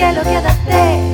cielo, quédate.